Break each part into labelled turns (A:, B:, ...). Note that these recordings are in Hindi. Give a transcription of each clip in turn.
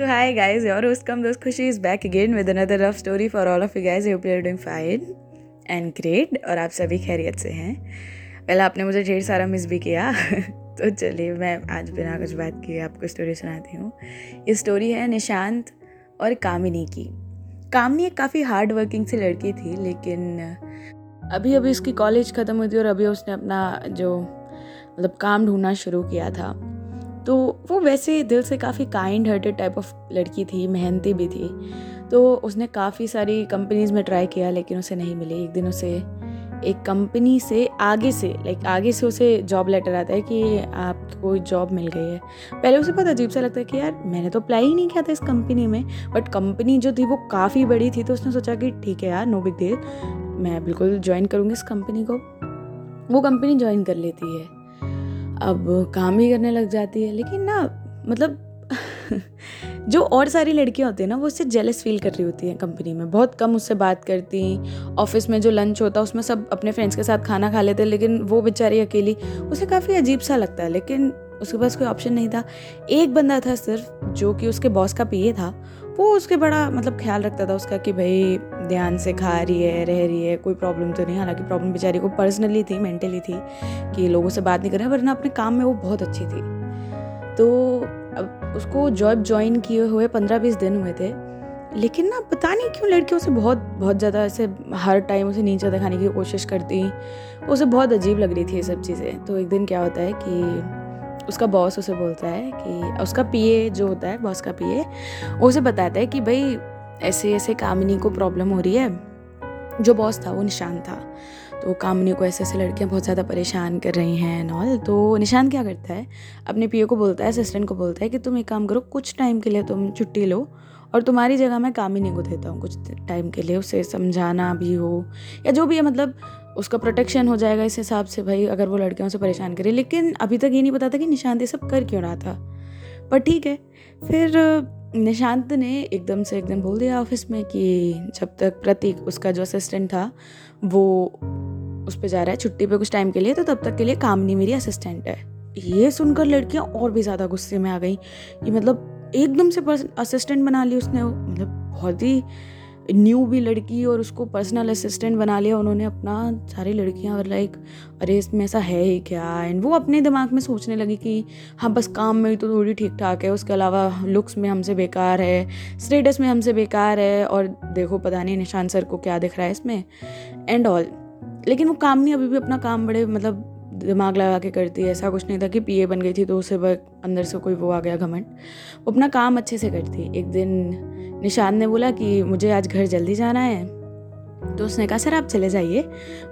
A: So hi guys, your host Kam Dost Khushi is back again with another love story for all of you guys. I hope you fine and great और आप सभी खैरियत से हैं। पहले आपने मुझे ढेर सारा मिस भी किया। तो चलिए मैं आज बिना कुछ बात किए आपको स्टोरी सुनाती हूँ। ये स्टोरी है निशांत और कामिनी की। कामिनी एक काफ़ी हार्ड वर्किंग सी लड़की थी लेकिन अभी अभी उसकी कॉलेज ख़त्म हुई थी और अभी उसने अपना जो मतलब काम ढूंढना शुरू किया था। तो वो वैसे दिल से काफ़ी काइंड हार्टेड टाइप ऑफ़ लड़की थी, मेहनती भी थी। तो उसने काफ़ी सारी कंपनीज़ में ट्राई किया, लेकिन उसे नहीं मिली। एक दिन उसे, एक कंपनी से आगे से लाइक आगे से उसे जॉब लेटर आता है कि आपको जॉब मिल गई है। पहले उसे बहुत अजीब सा लगता है कि यार, मैंने तो अप्लाई ही नहीं किया था इस कंपनी में बट कंपनी जो थी वो काफ़ी बड़ी थी तो उसने सोचा कि ठीक है यार नो बिग डील मैं बिल्कुल ज्वाइन करूँगी इस कंपनी को। वो कंपनी ज्वाइन कर लेती है। अब काम ही करने लग जाती है। लेकिन ना मतलब जो और सारी लड़कियाँ होती हैं ना, वो उससे जेलस फील कर रही होती हैं कंपनी में। बहुत कम उससे बात करती ऑफ़िस में जो लंच होता है उसमें सब अपने फ्रेंड्स के साथ खाना खा लेते लेकिन वो बेचारी अकेली, उसे काफ़ी अजीब सा लगता है। लेकिन उसके पास कोई ऑप्शन नहीं था। एक बंदा था सिर्फ़, जो कि उसके बॉस का पीए था। वो उसके बड़ा मतलब ख्याल रखता था उसका कि भाई ध्यान से खा रही है, रह रही है, कोई प्रॉब्लम तो नहीं। हालाँकि प्रॉब्लम बेचारी को पर्सनली थी मेंटली थी कि लोगों से बात नहीं कर रहे, वरना अपने काम में वो बहुत अच्छी थी। तो अब उसको जॉब ज्वाइन किए हुए पंद्रह बीस दिन हुए थे। लेकिन ना, पता नहीं क्यों लड़कियों से बहुत बहुत ज़्यादा ऐसे हर टाइम उसे नीचे दिखाने की कोशिश करती। उसे बहुत अजीब लग रही थी ये सब चीज़ें। तो एक दिन क्या होता है कि उसका बॉस उसे बोलता है कि, उसका पीए जो होता है बॉस का पीए उसे बताता है कि भाई ऐसे ऐसे कामिनी को प्रॉब्लम हो रही है। जो बॉस था, वो निशान था। तो कामिनी को ऐसे ऐसे लड़कियाँ बहुत ज़्यादा परेशान कर रही हैं एंड ऑल तो निशान क्या करता है? अपने पीए को बोलता है असिस्टेंट को बोलता है कि तुम एक काम करो, कुछ टाइम के लिए तुम छुट्टी लो और तुम्हारी जगह मैं कामिनी को देता हूँ कुछ टाइम के लिए। उसे समझाना भी हो, या जो भी है मतलब उसका प्रोटेक्शन हो जाएगा इस हिसाब से भाई, अगर वो लड़कियों से परेशान करे लेकिन अभी तक ये नहीं पता था कि निशांत ये सब कर क्यों रहा था। पर ठीक है, फिर निशांत ने एकदम से एकदम बोल दिया ऑफ़िस में कि जब तक प्रतीक उसका जो असिस्टेंट था, वो उस पर जा रहा है छुट्टी पे कुछ टाइम के लिए तो तब तक के लिए कामनी मेरी असिस्टेंट है। ये सुनकर लड़कियाँ और भी ज़्यादा गुस्से में आ गई कि मतलब एकदम से असिस्टेंट बना ली उसने मतलब बहुत ही न्यू भी लड़की और उसको पर्सनल असिस्टेंट बना लिया, उन्होंने अपना सारी लड़कियाँ और लाइक अरे इसमें ऐसा है ही क्या? एंड वो अपने दिमाग में सोचने लगी कि हाँ बस काम में तो थोड़ी ठीक ठाक है, उसके अलावा लुक्स में हमसे बेकार है स्टेटस में हमसे बेकार है, और देखो, पता नहीं निशान सर को क्या दिख रहा है इसमें एंड ऑल लेकिन वो काम नहीं, अभी भी अपना काम बड़े मतलब दिमाग लगा के करती है। ऐसा कुछ नहीं था कि पीए बन गई थी तो उसे अंदर से कोई वो आ गया घमंड। वो अपना काम अच्छे से करती। एक दिन निशान ने बोला कि मुझे आज घर जल्दी जाना है। तो उसने कहा, सर, आप चले जाइए।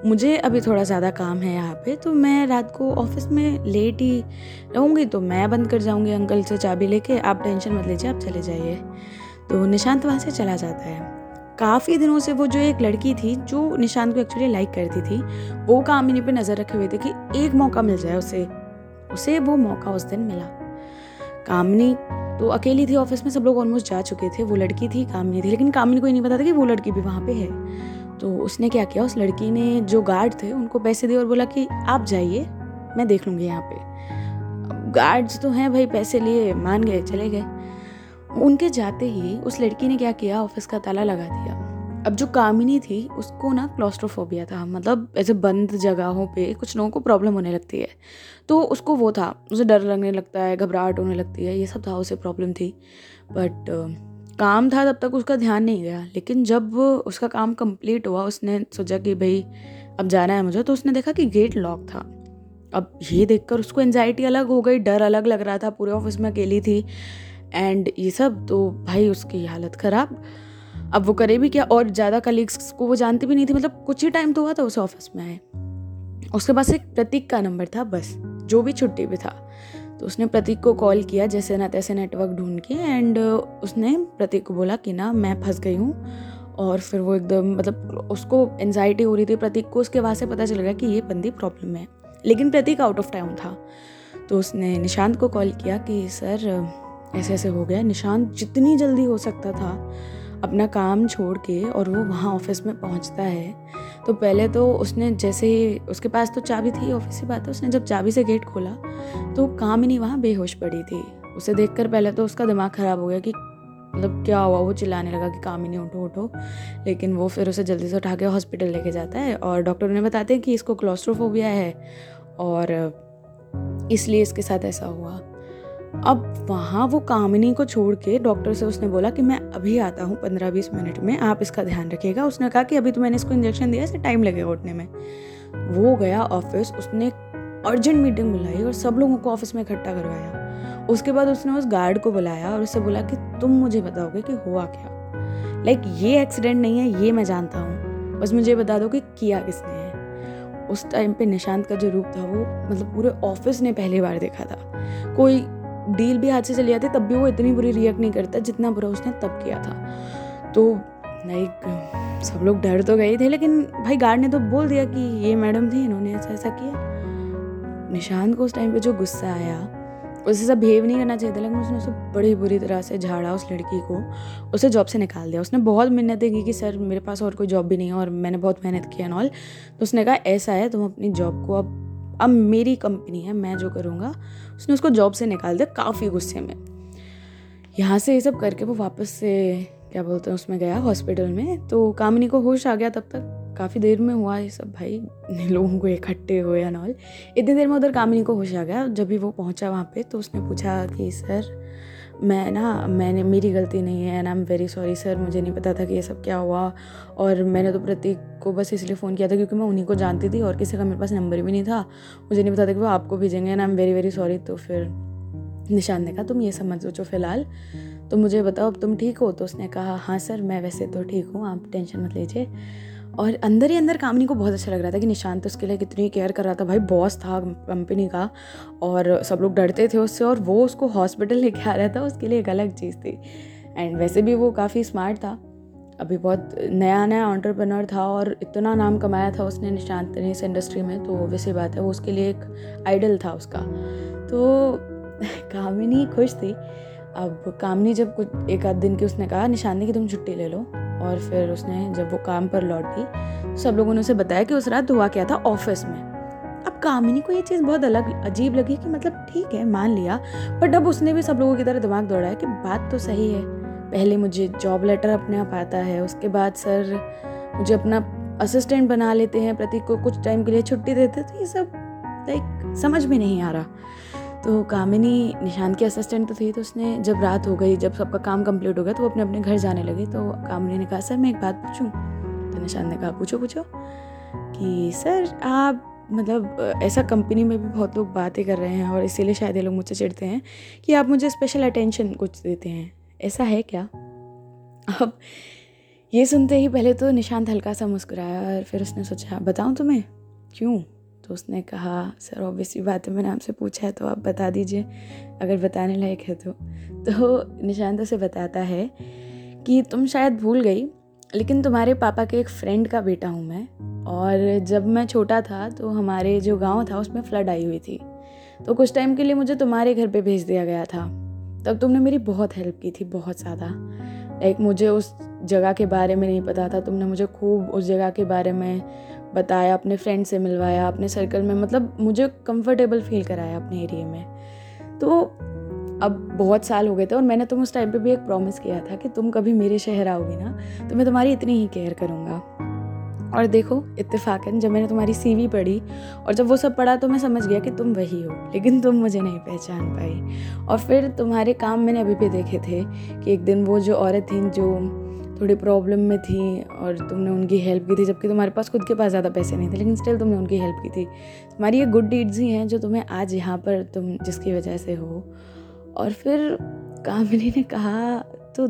A: मुझे अभी थोड़ा ज़्यादा काम है यहाँ पे तो मैं रात को ऑफ़िस में लेट ही रहूँगी तो मैं बंद कर जाऊँगी अंकल से चाबी लेके। आप टेंशन मत लीजिए, आप चले जाइए। तो निशांत वहाँ से चला जाता है। काफ़ी दिनों से वो जो एक लड़की थी, जो निशांत को एक्चुअली लाइक करती थी, वो कामिनी पे नज़र रखे हुए थे कि एक मौका मिल जाए उसे। उसे वो मौका उस दिन मिला। कामिनी तो अकेली थी ऑफ़िस में, सब लोग ऑलमोस्ट जा चुके थे। वो लड़की थी, कामिनी थी, लेकिन कामिनी को ही नहीं पता था कि वो लड़की भी वहाँ पे है। तो उसने क्या किया, उस लड़की ने जो गार्ड थे, उनको पैसे दिए और बोला कि आप जाइए, मैं देख लूँगी यहाँ पे। गार्ड्स तो हैं भाई, पैसे लिए, मान गए, चले गए। उनके जाते ही उस लड़की ने क्या किया? ऑफ़िस का ताला लगा दिया। अब जो कामिनी थी, उसको ना क्लॉस्ट्रोफोबिया था। मतलब ऐसे बंद जगहों पे कुछ लोगों को प्रॉब्लम होने लगती है। तो उसको वो था। उसे डर लगने लगता है, घबराहट होने लगती है। ये सब था उसे प्रॉब्लम थी। बट काम था तब तक उसका ध्यान नहीं गया। लेकिन जब उसका काम कंप्लीट हुआ, उसने सोचा कि भाई, अब जाना है मुझे तो उसने देखा कि गेट लॉक था। अब ये देखकर उसको एनजाइटी अलग हो गई, डर अलग लग रहा था। पूरे ऑफ़िस में अकेली थी। एंड ये सब तो भाई उसकी हालत ख़राब। अब वो करे भी क्या? और ज़्यादा कलीग्स को वो जानती भी नहीं थी। मतलब कुछ ही टाइम तो हुआ था, उस ऑफ़िस में आए। उसके पास एक प्रतीक का नंबर था, बस, जो भी छुट्टी पे था। तो उसने प्रतीक को कॉल किया, जैसे ना तैसे नेटवर्क ढूंढ के एंड उसने प्रतीक को बोला कि ना, मैं फंस गई हूँ। और फिर वो एकदम मतलब उसको एनजाइटी हो रही थी प्रतीक को, उसके वहाँ से पता चल गया कि ये बंदी प्रॉब्लम है। लेकिन प्रतीक आउट ऑफ़ टाउन था। तो उसने निशांत को कॉल किया कि सर ऐसे ऐसे हो गया। निशांत जितनी जल्दी हो सकता था अपना काम छोड़ के और वो वहाँ ऑफ़िस में पहुँचता है। तो पहले तो उसने जैसे ही, उसके पास तो चाबी थी, ऑफ़िस की बात है, उसने जब चाबी से गेट खोला तो काम ही नहीं, वहाँ बेहोश पड़ी थी। उसे देखकर पहले तो उसका दिमाग ख़राब हो गया कि मतलब क्या हुआ, वो चिल्लाने लगा कि काम ही नहीं, उठो उठो। लेकिन वो फिर उसे जल्दी से उठा के हॉस्पिटल लेके जाता है और डॉक्टर उन्हें बताते हैं कि इसको क्लोस्ट्रोफोबिया है और इसलिए इसके साथ ऐसा हुआ। अब वहाँ वो कामिनी को छोड़ के डॉक्टर से उसने बोला कि मैं अभी आता हूँ पंद्रह बीस मिनट में, आप इसका ध्यान रखिएगा। उसने कहा कि अभी तो मैंने इसको इंजेक्शन दिया इसे टाइम लगेगा उठने में। वो गया ऑफ़िस उसने अर्जेंट मीटिंग बुलाई और सब लोगों को ऑफ़िस में इकट्ठा करवाया। उसके बाद उसने उस गार्ड को बुलाया और उससे बोला कि तुम मुझे बताओगे कि हुआ क्या? लाइक ये एक्सीडेंट नहीं है, ये मैं जानता हूँ। बस मुझे बता दो कि किया किसने है। उस टाइम पे निशांत का जो रूप था वो मतलब पूरे ऑफ़िस ने पहली बार देखा था। कोई डील भी हाथ से चली जाती तब भी वो इतनी बुरी रिएक्ट नहीं करता जितना बुरा उसने तब किया था। तो लाइक सब लोग डर तो गए थे, लेकिन भाई गार्ड ने तो बोल दिया कि ये मैडम थी, इन्होंने ऐसा ऐसा किया। निशांत को उस टाइम पे जो गुस्सा आया, उसे सब बिहेव नहीं करना चाहिए था, लेकिन उसने उसे बड़ी बुरी तरह से झाड़ा उस लड़की को, उसे जॉब से निकाल दिया। उसने बहुत मिन्नतें की कि, सर, मेरे पास और कोई जॉब भी नहीं है और मैंने बहुत मेहनत की एंड ऑल तो उसने कहा, ऐसा है, तुम अपनी जॉब को, अब अब मेरी कंपनी है, मैं जो करूँगा उसने उसको जॉब से निकाल दिया, काफ़ी गुस्से में। यहाँ से ये सब करके वो वापस से, क्या बोलते हैं उसमें गया हॉस्पिटल में तो कामिनी को होश आ गया तब तक। काफ़ी देर में हुआ ये सब भाई लोगों को इकट्ठे हुए एंड ऑल इतनी देर में उधर कामिनी को होश आ गया, जब भी वो पहुँचा वहाँ पे तो उसने पूछा कि, सर मैं ना मैंने मेरी गलती नहीं है and I am very sorry sir मुझे नहीं पता था कि ये सब क्या हुआ और मैंने तो प्रतीक को बस इसलिए फ़ोन किया था क्योंकि मैं उन्हीं को जानती थी और किसी का मेरे पास नंबर भी नहीं था। मुझे नहीं पता था कि वो आपको भेजेंगे and I am very very sorry तो फिर निशान ने कहा तुम ये समझ सोचो फ़िलहाल। तो मुझे बताओ अब तुम ठीक हो? तो उसने कहा हाँ सर मैं वैसे तो ठीक हूँ आप टेंशन मत लीजिए। और अंदर ही अंदर कामनी को बहुत अच्छा लग रहा था कि निशांत उसके लिए कितनी केयर कर रहा था। भाई बॉस था कंपनी का और सब लोग डरते थे उससे और वो उसको हॉस्पिटल लेके आ रहा था, उसके लिए एक अलग चीज़ थी। एंड वैसे भी वो काफ़ी स्मार्ट था। अभी बहुत नया नया ऑन्टरप्रनर था और इतना नाम कमाया था उसने निशांत ने इस इंडस्ट्री में तो वैसे बात है, वो उसके लिए एक आइडल था उसका। तो कामिनी खुश थी। अब कामनी जब कुछ, एक आध दिन की उसने कहा, निशानी की तुम छुट्टी ले लो। और फिर उसने जब वो काम पर लौटी तो सब लोगों ने उसे बताया कि उस रात हुआ क्या था ऑफ़िस में। अब कामिनी को ये चीज़ बहुत अलग, अजीब लगी कि मतलब ठीक है, मान लिया, बट अब उसने भी सब लोगों की तरह दिमाग दौड़ाया कि बात तो सही है। पहले मुझे जॉब लेटर अपने आप आता है, उसके बाद सर मुझे अपना असिस्टेंट बना लेते हैं, प्रतीक को कुछ टाइम के लिए छुट्टी देते तो ये सब, लाइक, समझ में नहीं आ रहा। तो कामिनी निशांत की असिस्टेंट तो थी तो उसने जब रात हो गई, जब सबका काम कंप्लीट हो गया तो वो अपने अपने घर जाने लगी। तो कामिनी ने कहा, सर, मैं एक बात पूछूँ? तो निशांत ने कहा, पूछो पूछो। कि, सर, आप मतलब ऐसा कंपनी में भी बहुत लोग बातें कर रहे हैं और इसीलिए शायद ये लोग मुझसे चिढ़ते हैं कि आप मुझे स्पेशल अटेंशन कुछ देते हैं। ऐसा है क्या? अब ये सुनते ही पहले तो निशांत हल्का सा मुस्कुराया और फिर उसने सोचा, बताऊँ तुम्हें? क्यों? तो उसने कहा, सर ऑब्वियसली बात है मैंने आपसे पूछा है तो आप बता दीजिए, अगर बताने लायक है तो। तो निशांत से बताता है कि, तुम शायद भूल गई, लेकिन तुम्हारे पापा के एक फ्रेंड का बेटा हूँ मैं, और जब मैं छोटा था तो हमारे जो गाँव था, उसमें फ्लड आई हुई थी। तो कुछ टाइम के लिए मुझे तुम्हारे घर पे भेज दिया गया था। तब तुमने मेरी बहुत हेल्प की थी, बहुत ज़्यादा। लाइक मुझे उस जगह के बारे में नहीं पता था, तुमने मुझे खूब उस जगह के बारे में बताया, अपने फ्रेंड से मिलवाया, अपने सर्कल में मतलब मुझे कंफर्टेबल फील कराया अपने एरिए में। तो अब बहुत साल हो गए थे और मैंने तुम उस टाइम पे भी एक प्रॉमिस किया था कि तुम कभी मेरे शहर आओगी ना तो मैं तुम्हारी इतनी ही केयर करूँगा। और देखो इत्तेफाकन जब मैंने तुम्हारी सीवी पढ़ी और जब वो सब पढ़ा तो मैं समझ गया कि तुम वही हो, लेकिन तुम मुझे नहीं पहचान पाई और फिर तुम्हारे काम मैंने अभी भी देखे थे कि एक दिन वो जो औरत थी, जो थोड़ी प्रॉब्लम में थी और तुमने उनकी हेल्प की थी, जबकि तुम्हारे पास खुद के पास ज़्यादा पैसे नहीं थे, लेकिन स्टिल तुमने उनकी हेल्प की थी। तुम्हारी ये गुड डीड्स ही हैं जो तुम्हें आज यहाँ पर तुम जिसकी वजह से हो। और फिर कामिनी ने कहा तो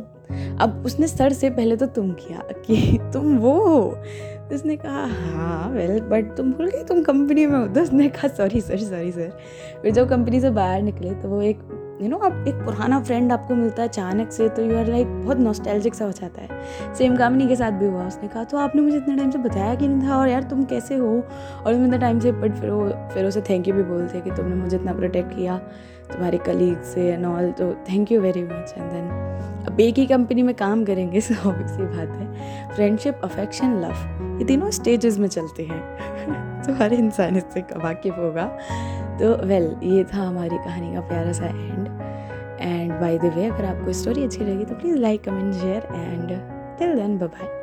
A: अब उसने सर से पहले तो तुम किया कि तुम वो हो। तो उसने कहा हाँ वेल बट तुम भूल गई, तुम कंपनी में हो। तो उसने कहा सॉरी सर सॉरी सर फिर जब कंपनी से बाहर निकले तो वो एक यू नो आप एक पुराना फ्रेंड आपको मिलता है अचानक से तो यू आर लाइक बहुत नॉस्टैल्जिक सा हो जाता है। सेम कामिनी के साथ भी हुआ उसने कहा तो आपने मुझे इतने टाइम से बताया कि नहीं था? और यार तुम कैसे हो? और तुम इतने टाइम से बट फिर वो, फिर उसे थैंक यू भी बोलते कि तुमने मुझे इतना प्रोटेक्ट किया, तुम्हारे कलीग से एंड ऑल तो thank you very much and then अब एक ही कंपनी में काम करेंगे सो ऑब्वियस सी बात है। फ्रेंडशिप अफेक्शन लव ये तीनों स्टेजेस में चलते हैं। तो हर इंसान इससे वाकिफ होगा। तो वेल ये था हमारी कहानी का प्यारा सा एंड बाय द वे अगर आपको स्टोरी अच्छी लगी तो please like comment share and till then bye